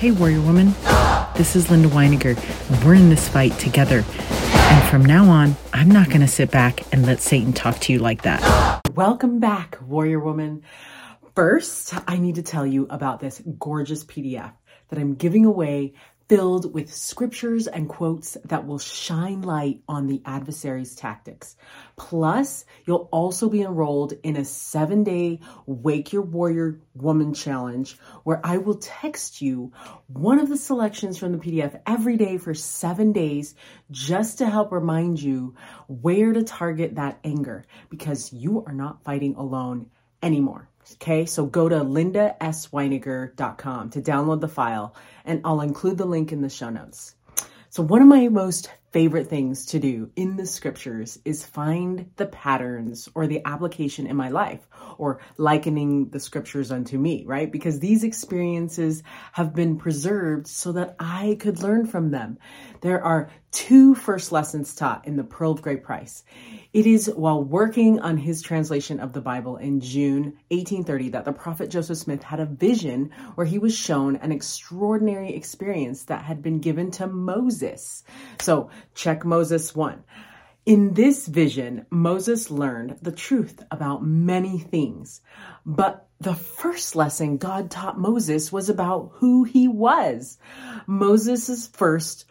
Hey, Warrior Woman. This is Linda Weiniger, we're in this fight together. And from now on, I'm not going to sit back and let Satan talk to you like that. Welcome back, Warrior Woman. First, I need to tell you about this gorgeous PDF that I'm giving away filled with scriptures and quotes that will shine light on the adversary's tactics. Plus, you'll also be enrolled in a seven day Wake Your Warrior Woman Challenge where I will text you one of the selections from the PDF every day for seven days just to help remind you where to target that anger because you are not fighting alone anymore. Okay, so go to lindasweiniger.com to download the file, and I'll include the link in the show notes. So, one of my most favorite things to do in the scriptures is find the patterns or the application in my life or likening the scriptures unto me, right? Because these experiences have been preserved so that I could learn from them. There are two first lessons taught in the Pearl of Great Price. It is while working on his translation of the Bible in June 1830 that the prophet Joseph Smith had a vision where he was shown an extraordinary experience that had been given to Moses. So check Moses 1. In this vision, Moses learned the truth about many things, but the first lesson God taught Moses was about who he was. Moses' first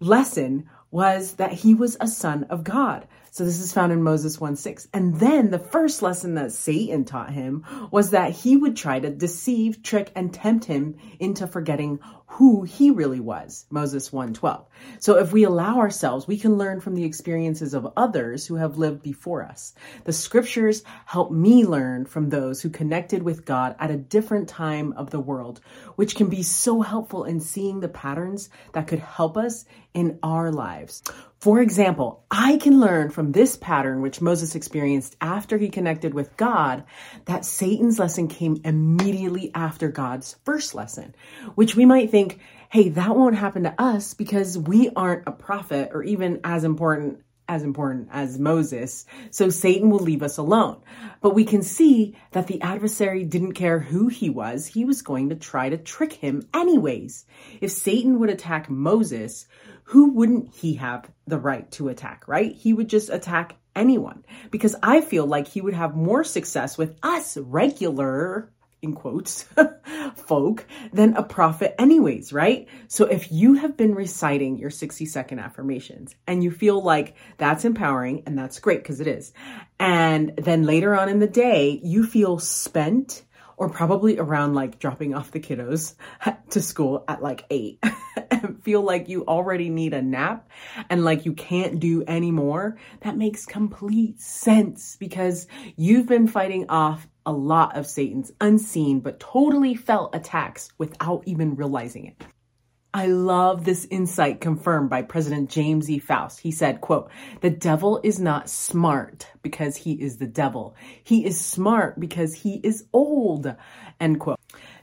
lesson was that he was a son of God. So this is found in Moses 1 6. And then the first lesson that Satan taught him was that he would try to deceive, trick, and tempt him into forgetting who he really was. Moses 1 12. So if we allow ourselves, we can learn from the experiences of others who have lived before us. The scriptures help me learn from those who connected with God at a different time of the world, which can be so helpful in seeing the patterns that could help us in our lives. For example, I can learn from this pattern which Moses experienced after he connected with God that Satan's lesson came immediately after God's first lesson, which we might think, hey, that won't happen to us because we aren't a prophet or even as important as important as Moses, so Satan will leave us alone. But we can see that the adversary didn't care who he was, he was going to try to trick him anyways. If Satan would attack Moses, who wouldn't he have the right to attack, right? He would just attack anyone because I feel like he would have more success with us regular in quotes, folk than a prophet anyways, right? So if you have been reciting your 60 second affirmations and you feel like that's empowering and that's great because it is. And then later on in the day, you feel spent or probably around like dropping off the kiddos to school at like eight and feel like you already need a nap and like you can't do anymore, that makes complete sense because you've been fighting off a lot of Satan's unseen but totally felt attacks without even realizing it. I love this insight confirmed by President James E. Faust. He said, quote, the devil is not smart because he is the devil. He is smart because he is old, end quote.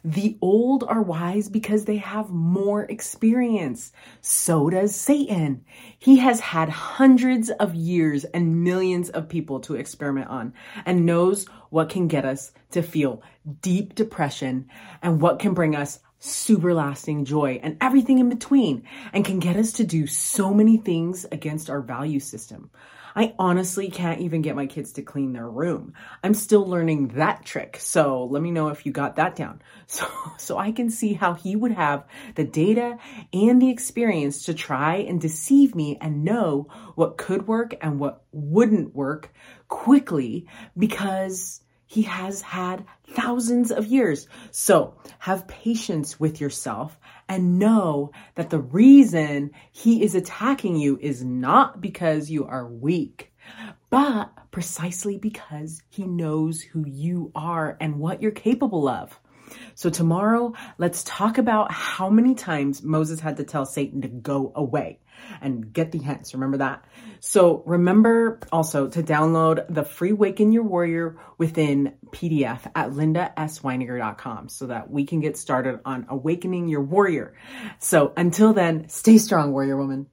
The old are wise because they have more experience. So does Satan. He has had hundreds of years and millions of people to experiment on and knows what can get us to feel deep depression and what can bring us super lasting joy and everything in between and can get us to do so many things against our value system. I honestly can't even get my kids to clean their room. I'm still learning that trick. So let me know if you got that down. So, so I can see how he would have the data and the experience to try and deceive me and know what could work and what wouldn't work quickly because he has had thousands of years. So have patience with yourself and know that the reason he is attacking you is not because you are weak, but precisely because he knows who you are and what you're capable of. So tomorrow, let's talk about how many times Moses had to tell Satan to go away and get the hints. Remember that? So remember also to download the free Waken Your Warrior within PDF at lindasweiniger.com so that we can get started on awakening your warrior. So until then, stay strong, warrior woman.